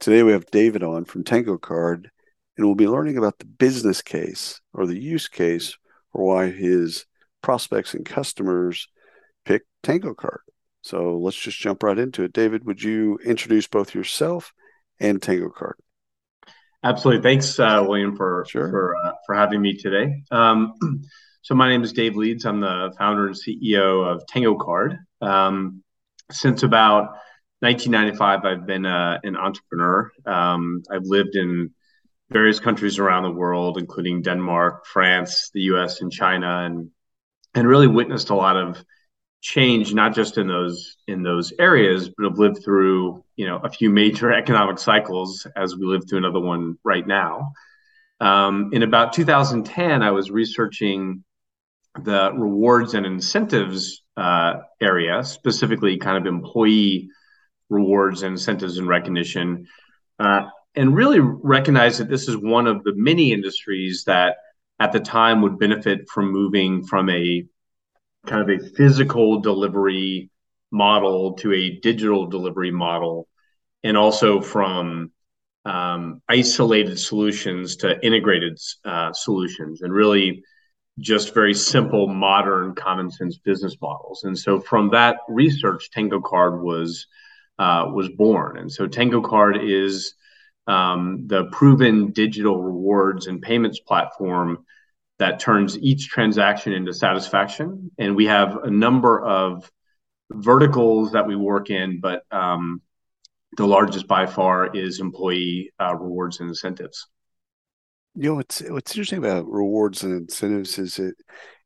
Today we have David on from Tango Card, and we'll be learning about the business case or the use case for why his prospects and customers pick Tango Card. So let's just jump right into it. David, would you introduce both yourself and Tango Card? Absolutely. Thanks, uh, William, for sure. for uh, for having me today. Um, so my name is Dave Leeds. I'm the founder and CEO of Tango Card. Um, since about 1995, I've been uh, an entrepreneur. Um, I've lived in various countries around the world, including Denmark, France, the U.S., and China, and and really witnessed a lot of change, not just in those in those areas, but have lived through you know a few major economic cycles as we live through another one right now. Um, in about 2010, I was researching the rewards and incentives uh, area, specifically kind of employee rewards and incentives and recognition, uh, and really recognize that this is one of the many industries that at the time would benefit from moving from a kind of a physical delivery model to a digital delivery model, and also from um, isolated solutions to integrated uh, solutions, and really just very simple, modern, common sense business models. And so, from that research, Tango Card was uh, was born. And so Tango Card is um, the proven digital rewards and payments platform that turns each transaction into satisfaction. And we have a number of verticals that we work in, but um, the largest by far is employee uh, rewards and incentives. You know what's what's interesting about rewards and incentives is it,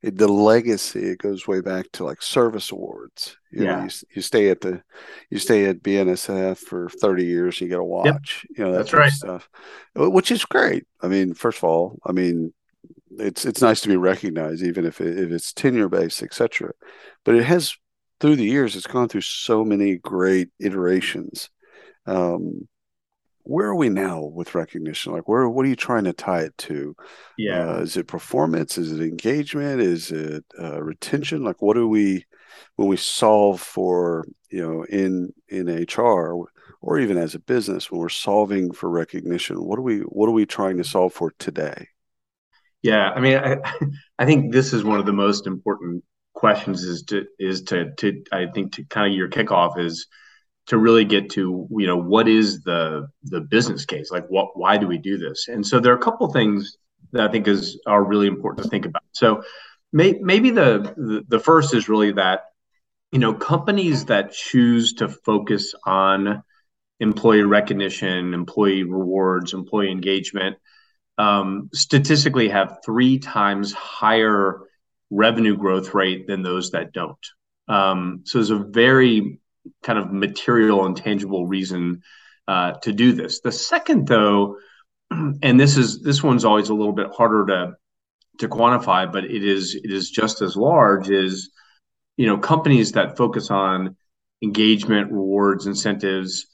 it the legacy it goes way back to like service awards. You yeah. know, you, you stay at the you stay at BNSF for thirty years, you get a watch. Yep. You know that that's right stuff, which is great. I mean, first of all, I mean, it's it's nice to be recognized, even if it, if it's tenure based, etc. But it has through the years, it's gone through so many great iterations. Um, where are we now with recognition? Like, where what are you trying to tie it to? Yeah, uh, is it performance? Is it engagement? Is it uh, retention? Like, what do we when we solve for you know in in HR or even as a business when we're solving for recognition? What are we what are we trying to solve for today? Yeah, I mean, I, I think this is one of the most important questions. Is to is to to I think to kind of your kickoff is to really get to you know what is the the business case? Like what why do we do this? And so there are a couple things that i think is are really important to think about. So may, maybe the, the the first is really that you know companies that choose to focus on employee recognition employee rewards employee engagement um, statistically have three times higher revenue growth rate than those that don't. Um, so there's a very kind of material and tangible reason uh, to do this. The second, though, and this is this one's always a little bit harder to to quantify, but it is it is just as large. Is you know companies that focus on engagement, rewards, incentives,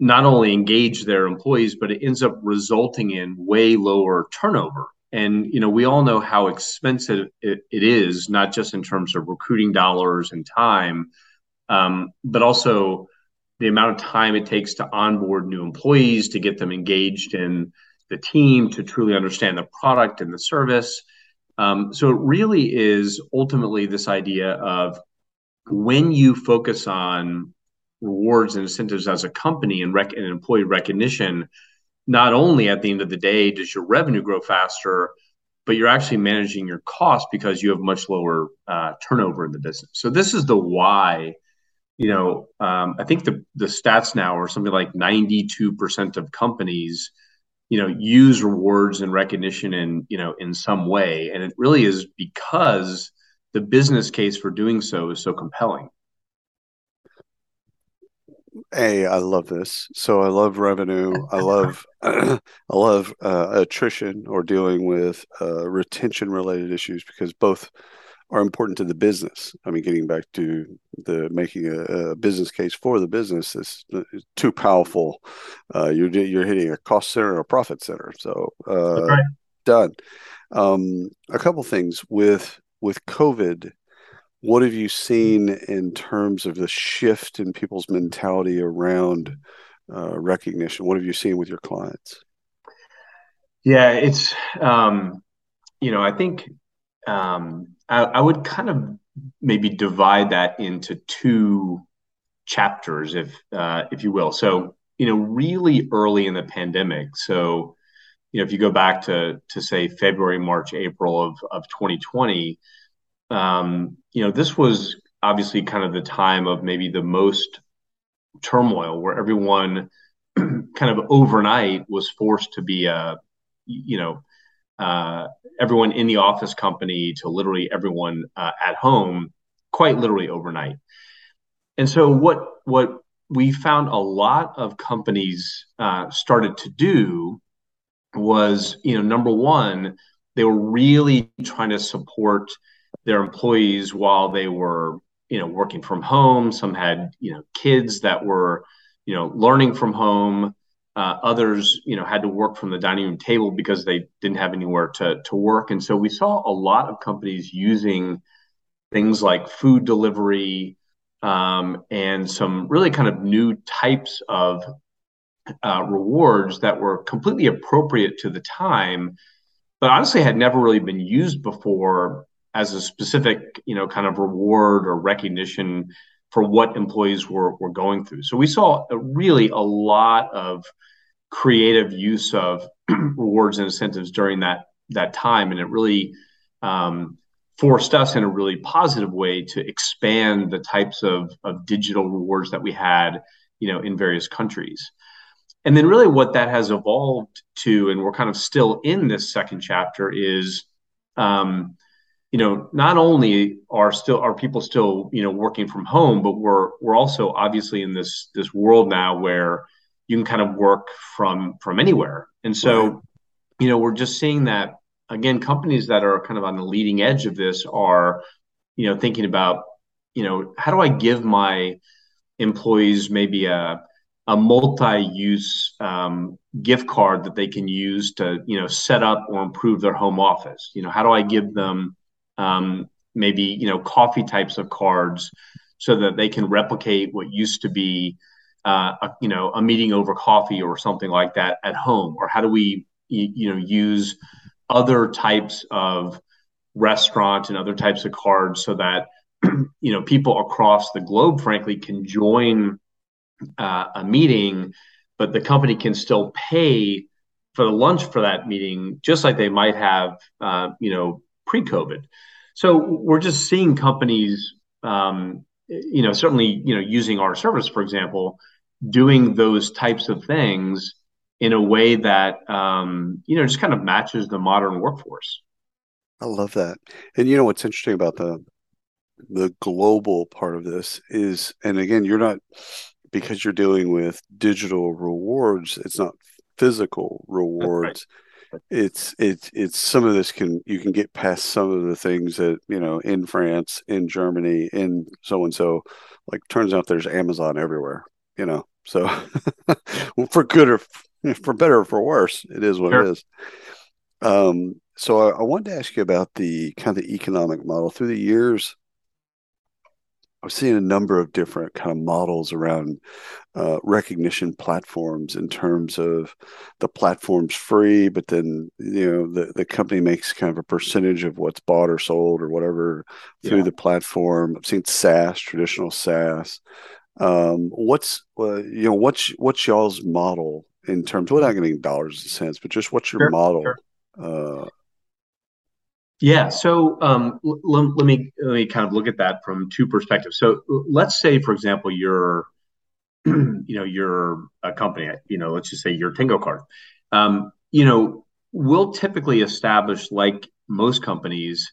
not only engage their employees, but it ends up resulting in way lower turnover. And you know we all know how expensive it, it is, not just in terms of recruiting dollars and time, um, but also the amount of time it takes to onboard new employees, to get them engaged in the team, to truly understand the product and the service. Um, so it really is ultimately this idea of when you focus on rewards and incentives as a company and, rec- and employee recognition, not only at the end of the day does your revenue grow faster, but you're actually managing your cost because you have much lower uh, turnover in the business. So this is the why you know, um, I think the the stats now are something like 92% of companies, you know, use rewards and recognition in you know in some way, and it really is because the business case for doing so is so compelling. a I love this. So I love revenue. I love I love uh, attrition or dealing with uh, retention related issues because both are important to the business. I mean, getting back to the making a, a business case for the business is, too powerful. Uh, you're you're hitting a cost center or a profit center. So uh, right. done. Um, a couple things with with COVID. What have you seen in terms of the shift in people's mentality around uh, recognition? What have you seen with your clients? Yeah, it's um, you know I think um, I, I would kind of maybe divide that into two chapters, if uh, if you will. So you know, really early in the pandemic. So you know, if you go back to to say February, March, April of of 2020, um, you know, this was obviously kind of the time of maybe the most turmoil, where everyone kind of overnight was forced to be a you know uh, everyone in the office company to literally everyone uh, at home quite literally overnight. And so what what we found a lot of companies uh, started to do was, you know, number one, they were really trying to support their employees while they were, you know, working from home. Some had, you know, kids that were, you know, learning from home. Uh, others, you know, had to work from the dining room table because they didn't have anywhere to to work, and so we saw a lot of companies using things like food delivery um, and some really kind of new types of uh, rewards that were completely appropriate to the time, but honestly had never really been used before as a specific, you know, kind of reward or recognition for what employees were were going through. So we saw a, really a lot of creative use of rewards and incentives during that that time, and it really um, forced us in a really positive way to expand the types of of digital rewards that we had, you know, in various countries. And then really what that has evolved to, and we're kind of still in this second chapter, is um, you know, not only are still are people still you know working from home, but we're we're also obviously in this this world now where you can kind of work from from anywhere, and so you know we're just seeing that again. Companies that are kind of on the leading edge of this are you know thinking about you know how do I give my employees maybe a a multi-use um, gift card that they can use to you know set up or improve their home office you know how do i give them um, maybe you know coffee types of cards so that they can replicate what used to be uh, a, you know a meeting over coffee or something like that at home? Or how do we you, know use other types of restaurant and other types of cards so that you know people across the globe frankly can join uh, a meeting but the company can still pay for the lunch for that meeting just like they might have uh, you know pre-COVID. So we're just seeing companies, um, you know, certainly, you know, using our service, for example, doing those types of things in a way that um, you know just kind of matches the modern workforce. I love that. And you know what's interesting about the the global part of this is, and again, you're not because you're dealing with digital rewards. It's not physical rewards it's it's it's some of this can you can get past some of the things that you know in France, in Germany, in so and so. Like turns out there's Amazon everywhere, you know. So for good or for better or for worse, it is what sure. it is. Um, so I, I wanted to ask you about the kind of economic model through the years. I've seen a number of different kind of models around uh, recognition platforms in terms of the platform's free, but then you know the, the company makes kind of a percentage of what's bought or sold or whatever through yeah. the platform. I've seen SaaS, traditional SaaS. Um, what's uh, you know what's what's y'all's model in terms? We're not getting dollars and cents, but just what's your sure, model sure. Uh, yeah. So um, l- let me let me kind of look at that from two perspectives. So let's say, for example, you're you know you're a company. You know, let's just say you're Tango Card. Um, you know, we'll typically establish, like most companies,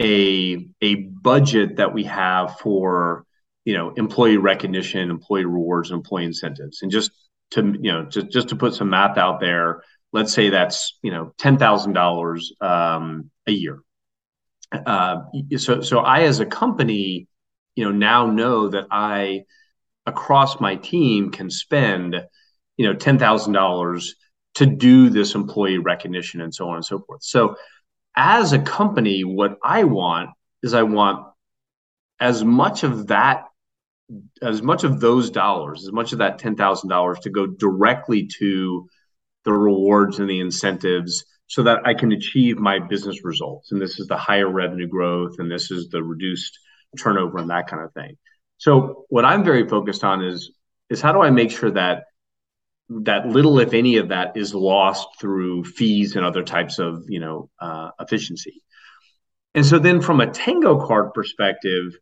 a a budget that we have for you know employee recognition, employee rewards, and employee incentives. And just to you know just just to put some math out there, let's say that's you know ten thousand um, dollars a year. Uh, so so I as a company, you know now know that I across my team can spend you know ten thousand dollars to do this employee recognition and so on and so forth. So as a company, what I want is I want as much of that as much of those dollars, as much of that $10,000 to go directly to the rewards and the incentives so that I can achieve my business results. And this is the higher revenue growth and this is the reduced turnover and that kind of thing. So what I'm very focused on is is how do I make sure that that little, if any, of that is lost through fees and other types of you know uh, efficiency. And so then from a Tango card perspective,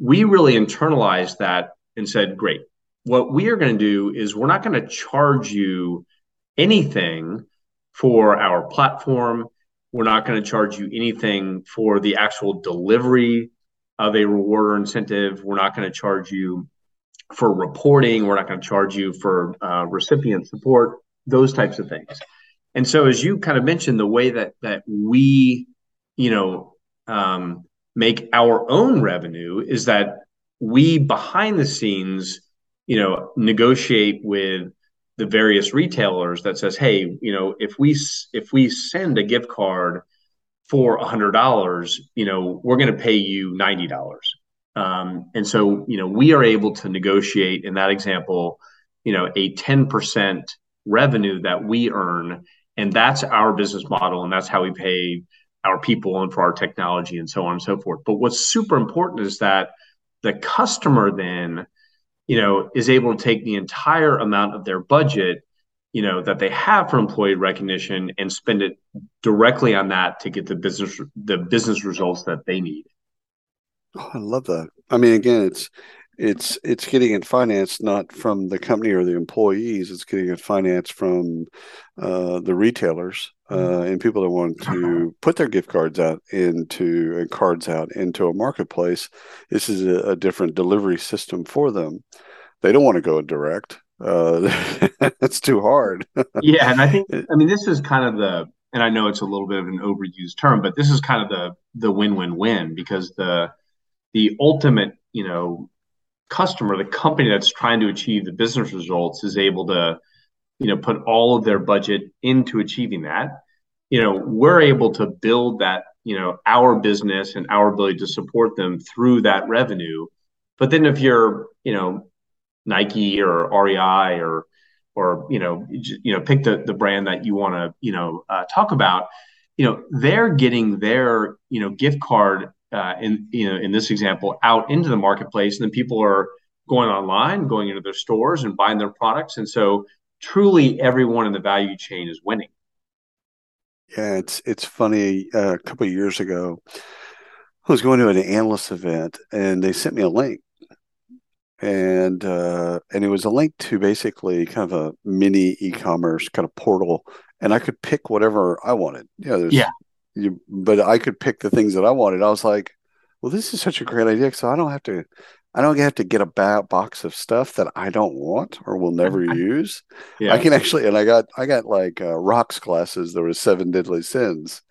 we really internalized that and said, great, what we are going to do is we're not going to charge you anything for our platform. We're not going to charge you anything for the actual delivery of a reward or incentive. We're not going to charge you for reporting. We're not going to charge you for uh, recipient support, those types of things. And so, as you kind of mentioned, the way that that we, you know, um, make our own revenue is that we behind the scenes, you know, negotiate with the various retailers that says, hey, you know, if we if we send a gift card for a hundred dollars, you know, we're going to pay you ninety dollars. Um, and so, you know, we are able to negotiate in that example, you know, a ten percent revenue that we earn, and that's our business model, and that's how we pay our people and for our technology and so on and so forth. But what's super important is that the customer then, you know, is able to take the entire amount of their budget, you know, that they have for employee recognition and spend it directly on that to get the business the business results that they need. Oh, I love that. I mean, again, it's it's it's getting it financed not from the company or the employees it's getting it financed from uh, the retailers uh, and people that want to put their gift cards out into and cards out into a marketplace. This is a, a different delivery system for them. They don't want to go direct. Uh, that's too hard. Yeah and i think i mean this is kind of the and i know it's a little bit of an overused term but this is kind of the the win-win-win because the the ultimate you know customer, the company that's trying to achieve the business results is able to, you know, put all of their budget into achieving that. You know, we're able to build that, you know, our business and our ability to support them through that revenue. But then if you're, you know, Nike or REI or or you know you know pick the the brand that you want to you know uh, talk about you know they're getting their you know gift card uh, in you know in this example out into the marketplace. And then people are going online going into their stores and buying their products. And so truly everyone in the value chain is winning yeah it's it's funny uh, a couple of years ago i was going to an analyst event and they sent me a link and uh, and it was a link to basically kind of a mini e-commerce kind of portal and i could pick whatever i wanted know, there's yeah you, but I could pick the things that I wanted. I was like, well, this is such a great idea. So I don't have to, I don't have to get a ba- box of stuff that I don't want or will never use. Yeah. I can actually, and I got, I got like uh, rocks glasses. There was seven deadly sins,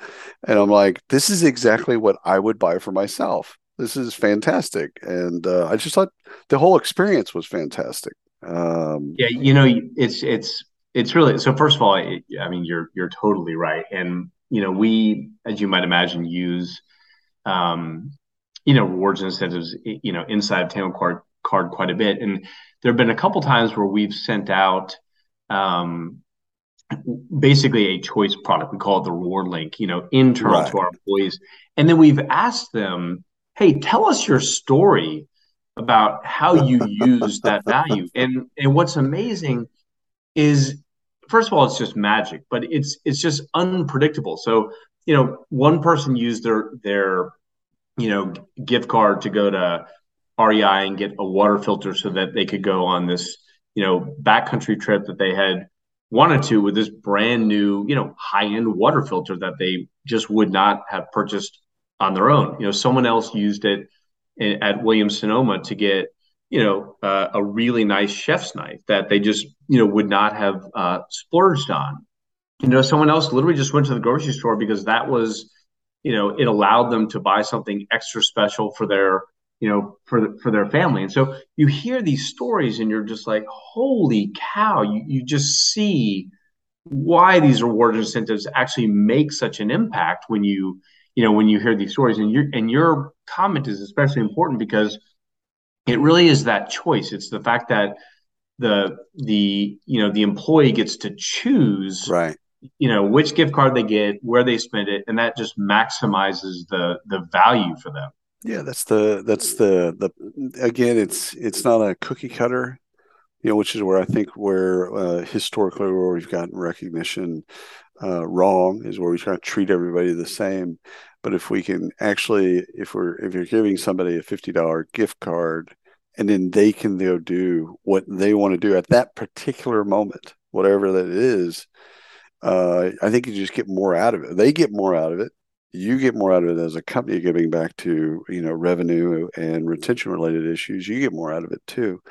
and I'm like, this is exactly what I would buy for myself. This is fantastic, and uh, I just thought the whole experience was fantastic. Um, yeah, you know, it's it's it's really so. First of all, I, I mean, you're you're totally right, and you know, we, as you might imagine, use, um, you know, rewards and incentives, you know, inside of Tango Card, card quite a bit. And there have been a couple times where we've sent out um, basically a choice product. We call it the reward link, you know, internal right. to our employees. And then we've asked them, hey, tell us your story about how you use that value. And and what's amazing is first of all, it's just magic, but it's it's just unpredictable. So you know, one person used their their you know gift card to go to REI and get a water filter so that they could go on this you know backcountry trip that they had wanted to with this brand new you know high end water filter that they just would not have purchased on their own. You know, someone else used it at Williams Sonoma to get you know, uh, a really nice chef's knife that they just, you know, would not have uh, splurged on. You know, someone else literally just went to the grocery store because that was, you know, it allowed them to buy something extra special for their, you know, for the, for their family. And so you hear these stories and you're just like, holy cow! You you just see why these reward incentives actually make such an impact when you you know when you hear these stories and your and your comment is especially important because it really is that choice it's the fact that the the you know the employee gets to choose right you know which gift card they get where they spend it and that just maximizes the the value for them yeah that's the that's the the again it's it's not a cookie cutter you know which is where i think where uh, historically where we've gotten recognition uh, wrong is where we try to treat everybody the same. But if we can actually, if we're if you're giving somebody a fifty dollar gift card, and then they can go do what they want to do at that particular moment, whatever that is, uh, I think you just get more out of it. They get more out of it. You get more out of it as a company giving back to you know revenue and retention related issues. You get more out of it too.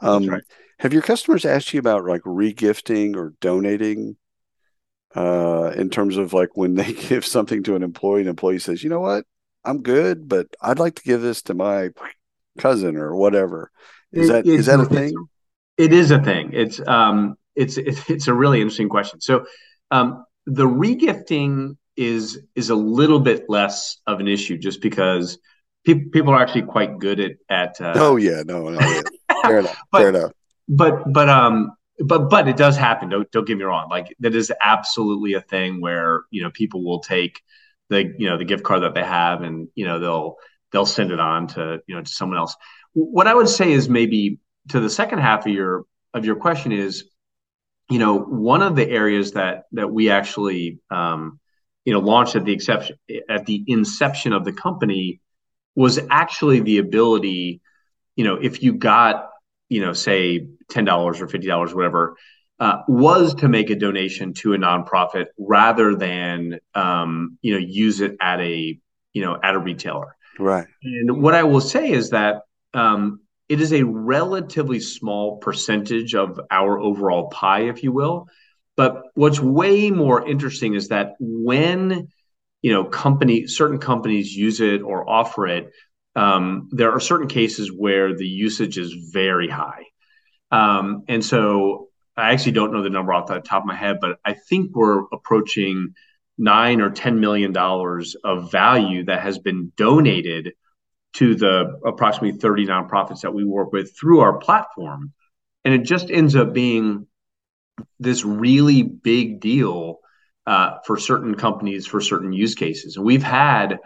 Um, right. Have your customers asked you about like regifting or donating uh, in terms of like when they give something to an employee, an employee says, you know what, I'm good, but I'd like to give this to my cousin or whatever. Is it, that is that a thing? It is a thing. It's um, it's it's a really interesting question. So, um, the regifting is is a little bit less of an issue just because people people are actually quite good at at. Uh, oh yeah, no, no, yeah. fair enough, but, fair enough. But but um, but but it does happen. Don't don't get me wrong. Like that is absolutely a thing where you know people will take the you know the gift card that they have and you know they'll they'll send it on to you know to someone else. What I would say is maybe to the second half of your of your question is, you know, one of the areas that that we actually um, you know launched at the exception at the inception of the company was actually the ability, you know, if you got you know, say ten dollars or fifty dollars, whatever, uh, was to make a donation to a nonprofit rather than um, you know use it at a you know at a retailer. Right. And what I will say is that um, it is a relatively small percentage of our overall pie, if you will. But what's way more interesting is that when you know company certain companies use it or offer it um, there are certain cases where the usage is very high. Um, and so I actually don't know the number off the top of my head, but I think we're approaching nine or ten million dollars of value that has been donated to the approximately 30 nonprofits that we work with through our platform. And it just ends up being this really big deal uh, for certain companies for certain use cases. And we've had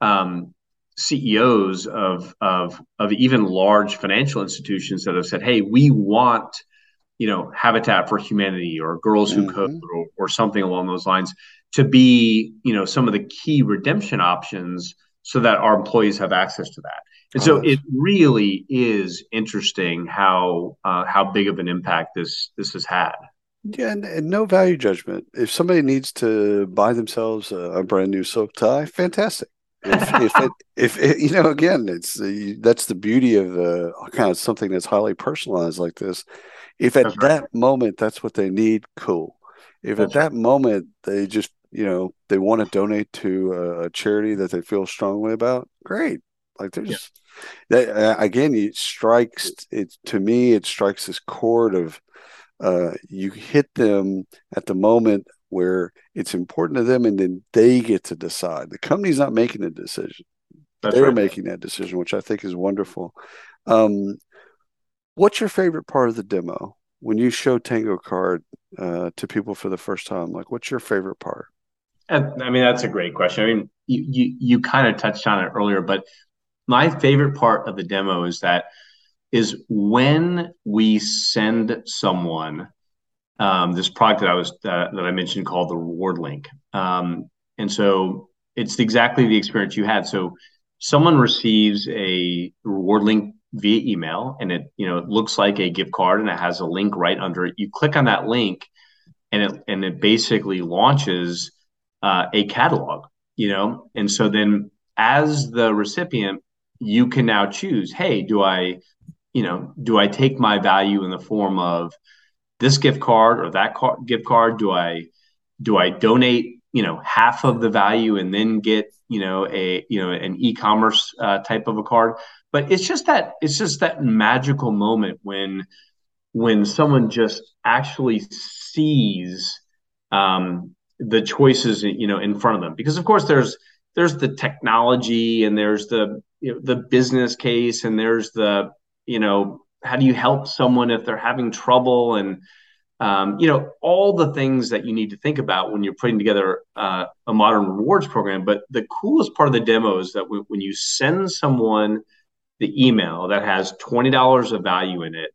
um, CEOs of of of even large financial institutions that have said, "Hey, we want." you know habitat for humanity or girls who mm-hmm. code or, or, something along those lines to be you know some of the key redemption options so that our employees have access to that. And so it really is interesting how uh, how big of an impact this this has had. Yeah and, and, no value judgment. If somebody needs to buy themselves a, a brand new silk tie fantastic. If if, it, if it, you know again it's the, that's the beauty of uh, kind of something that's highly personalized like this. If at that moment that's what they need cool. If that's at that moment they just you know they want to donate to a, a, charity that they feel strongly about great like there's yeah. that again it strikes it to me it strikes this chord of uh, you hit them at the moment where it's important to them and then they get to decide. The company's not making the decision. That's They're right. making that decision, which I think is wonderful. Um, what's your favorite part of the demo when you show Tango Card uh, to people for the first time? Like, what's your favorite part? I mean, that's a great question. I mean, you you, you kind of touched on it earlier, but my favorite part of the demo is that is when we send someone um, this product that I was uh, that I mentioned called the Reward Link. Um, and so it's exactly the experience you had. So someone receives a reward link via email, and it you know it looks like a gift card, and it has a link right under it. You click on that link, and it and it basically launches uh, a catalog. You know, and so then as the recipient, you can now choose. Hey, do I you know, do I take my value in the form of this gift card or that car- gift card? Do I do I donate, you know, half of the value and then get, you know, a you know an e-commerce uh, type of a card? But it's just that it's just that magical moment when when someone just actually sees um, the choices, you know, in front of them. Because of course there's there's the technology and there's the you know, the business case and there's the you know how do you help someone if they're having trouble? And um, you know all the things that you need to think about when you're putting together uh, a modern rewards program. But the coolest part of the demo is that w- when you send someone the email that has $20 of value in it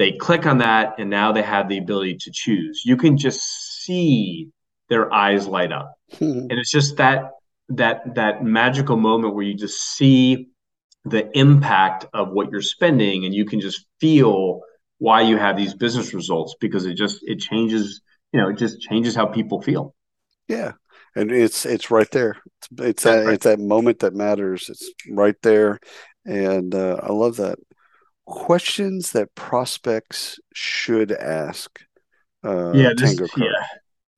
they click on that and now they have the ability to choose. You can just see their eyes light up. And it's just that that that magical moment where you just see the impact of what you're spending and you can just feel why you have these business results because it just it changes you know it just changes how people feel. Yeah. And it's it's right there. It's, it's that right. it's that moment that matters. It's right there. And uh, i love that. Questions that prospects should ask uh, yeah this, yeah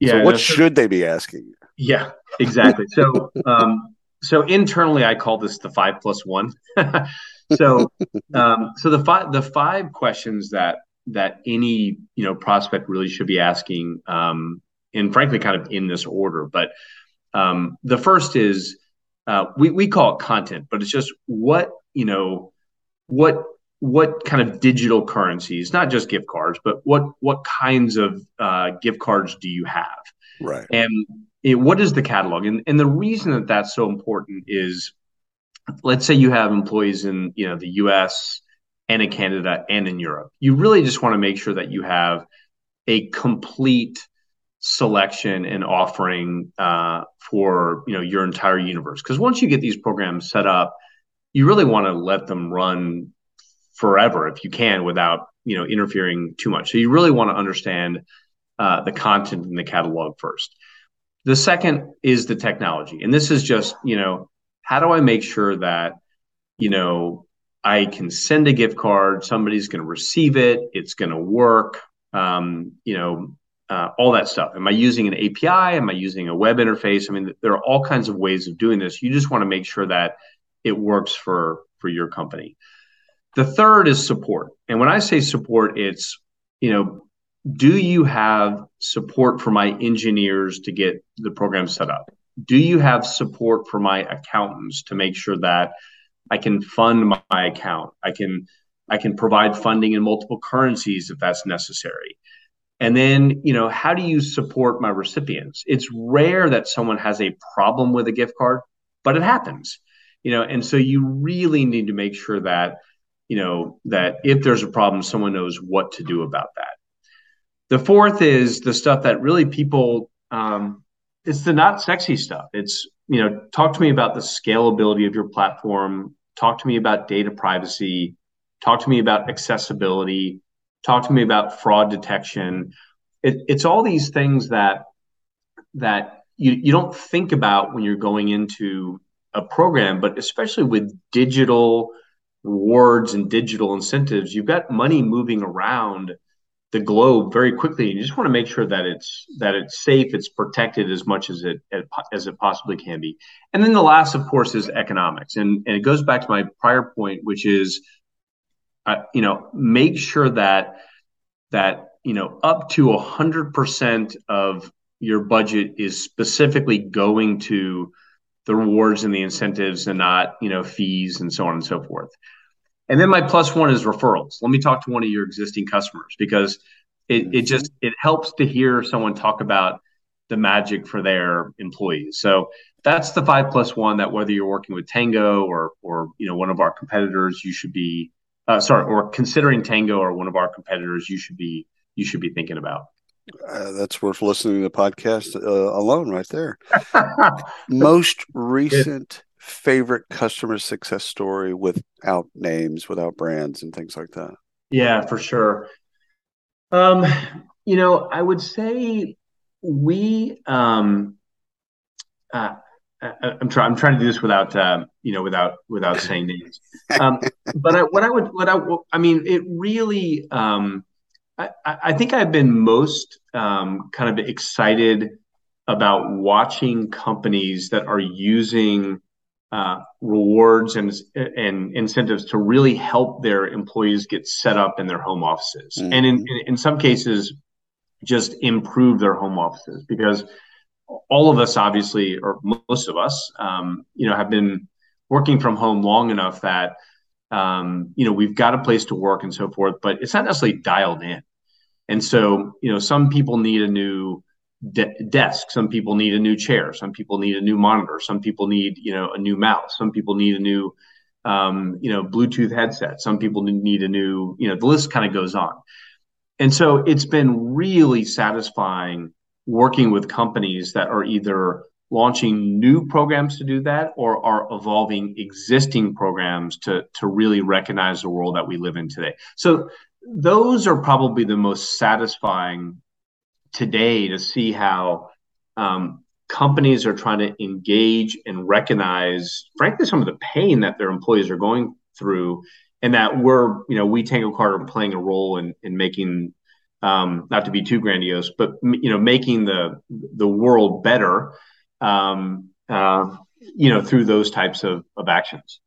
yeah so what should they be asking yeah exactly. So um so internally i call this the five plus one. So um, so the five the five questions that that any you know prospect really should be asking um, and frankly kind of in this order but um, the first is uh, we, we call it content but it's just what you know what what kind of digital currencies not just gift cards but what what kinds of uh, gift cards do you have right and it, what is the catalog? And, and the reason that that's so important is, let's say you have employees in you know the U.S. and in Canada and in Europe. You really just want to make sure that you have a complete selection and offering uh, for you know your entire universe. Because once you get these programs set up, you really want to let them run forever if you can without you know interfering too much. So you really want to understand uh, the content in the catalog first. The second is the technology. And this is just, you know, how do I make sure that, you know, I can send a gift card, somebody's going to receive it, it's going to work, um, you know, uh, all that stuff. Am I using an API? Am I using a web interface? I mean, there are all kinds of ways of doing this. You just want to make sure that it works for for your company. The third is support. And when I say support, it's you know do you have support for my engineers to get the program set up? Do you have support for my accountants to make sure that I can fund my account? I can I can provide funding in multiple currencies if that's necessary. And then, you know, how do you support my recipients? It's rare that someone has a problem with a gift card, but it happens. You know, and so you really need to make sure that, you know, that if there's a problem, someone knows what to do about that. The fourth is the stuff that really people, um, it's the not sexy stuff. It's, you know, talk to me about the scalability of your platform. Talk to me about data privacy. Talk to me about accessibility. Talk to me about fraud detection. It, it's all these things that that you, you don't think about when you're going into a program, but especially with digital rewards and digital incentives, you've got money moving around the globe very quickly. And you just want to make sure that it's that it's safe it's protected as much as it as it possibly can be. And then the last of course is economics. And and it goes back to my prior point which is uh, you know make sure that that you know up to a 100% of your budget is specifically going to the rewards and the incentives and not you know fees and so on and so forth and then my plus one is referrals. Let me talk to one of your existing customers because it, it just it helps to hear someone talk about the magic for their employees. So that's the five plus one that whether you're working with Tango or or you know one of our competitors, you should be uh, sorry, or considering Tango or one of our competitors, you should be you should be thinking about. Uh, that's worth listening to the podcast uh, alone, right there. Most recent favorite customer success story without names, without brands, and things like that? Yeah, for sure. Um, you know, I would say we um, uh, I, am trying. I'm trying to do this without, um, you know, without without saying names. Um, but I, what I would, what I, I mean, it really. Um, I, I think I've been most um, kind of excited about watching companies that are using uh, rewards and and incentives to really help their employees get set up in their home offices, mm-hmm. and in, in some cases, just improve their home offices because all of us obviously or most of us um, you know have been working from home long enough that um, you know we've got a place to work and so forth but it's not necessarily dialed in. And so you know some people need a new de- desk. Some people need a new chair. Some people need a new monitor. Some people need you know a new mouse. Some people need a new um, you know bluetooth headset. Some people need a new you know the list kind of goes on. And so it's been really satisfying working with companies that are either launching new programs to do that or are evolving existing programs to, to really recognize the world that we live in today. So those are probably the most satisfying today to see how um, companies are trying to engage and recognize, frankly, some of the pain that their employees are going through, and that we're, you know, we Tango Card are playing a role in in making um, not to be too grandiose, but you know, making the the world better, um, uh, you know, through those types of, of actions.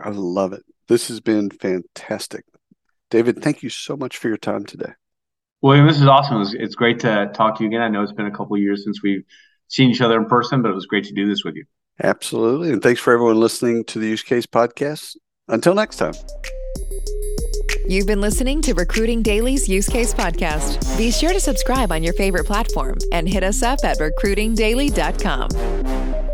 I love it. This has been fantastic, David. Thank you so much for your time today. William, this is awesome. It's, it's great to talk to you again. I know it's been a couple years since we've seen each other in person, but it was great to do this with you. Absolutely, and thanks for everyone listening to the Use Case Podcast. Until next time. You've been listening to Recruiting Daily's Use Case Podcast. Be sure to subscribe on your favorite platform and hit us up at recruitingdaily.com.